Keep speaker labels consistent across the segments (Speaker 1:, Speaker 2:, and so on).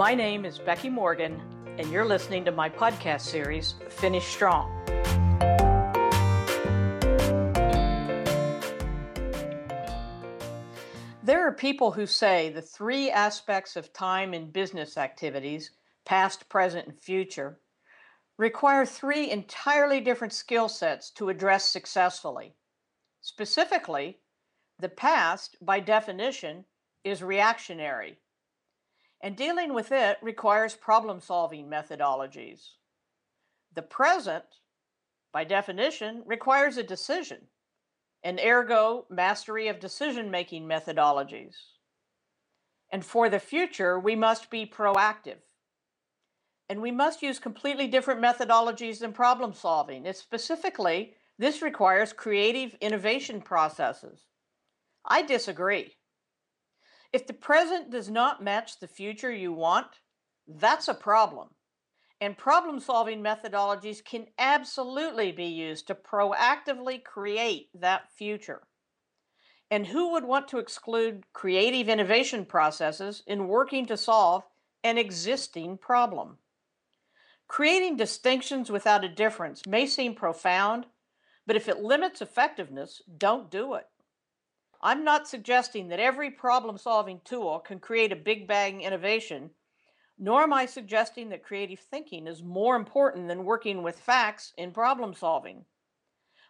Speaker 1: My name is Becky Morgan, and you're listening to my podcast series, Finish Strong. There are people who say the three aspects of time in business activities, past, present, and future, require three entirely different skill sets to address successfully. Specifically, the past, by definition, is reactionary and dealing with it requires problem solving methodologies. The present, by definition, requires a decision, and ergo, mastery of decision making methodologies. And for the future, we must be proactive. And we must use completely different methodologies than problem solving. It's specifically, this requires creative innovation processes. I disagree. If the present does not match the future you want, that's a problem. And problem solving methodologies can absolutely be used to proactively create that future. And who would want to exclude creative innovation processes in working to solve an existing problem? Creating distinctions without a difference may seem profound, but if it limits effectiveness, don't do it. I'm not suggesting that every problem solving tool can create a big bang innovation, nor am I suggesting that creative thinking is more important than working with facts in problem solving.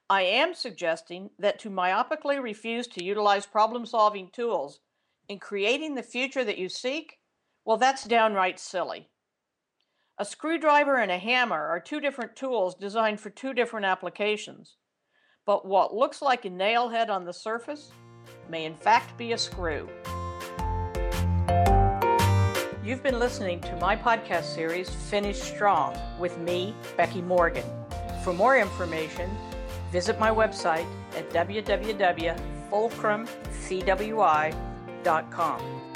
Speaker 1: I am suggesting that to myopically refuse to utilize problem solving tools in creating the future that you seek, well, that's downright silly. A screwdriver and a hammer are two different tools designed for two different applications. But what looks like a nail head on the surface may in fact be a screw. You've been listening to my podcast series, Finish Strong, with me, Becky Morgan. For more information, visit my website at www.fulcrumcwi.com.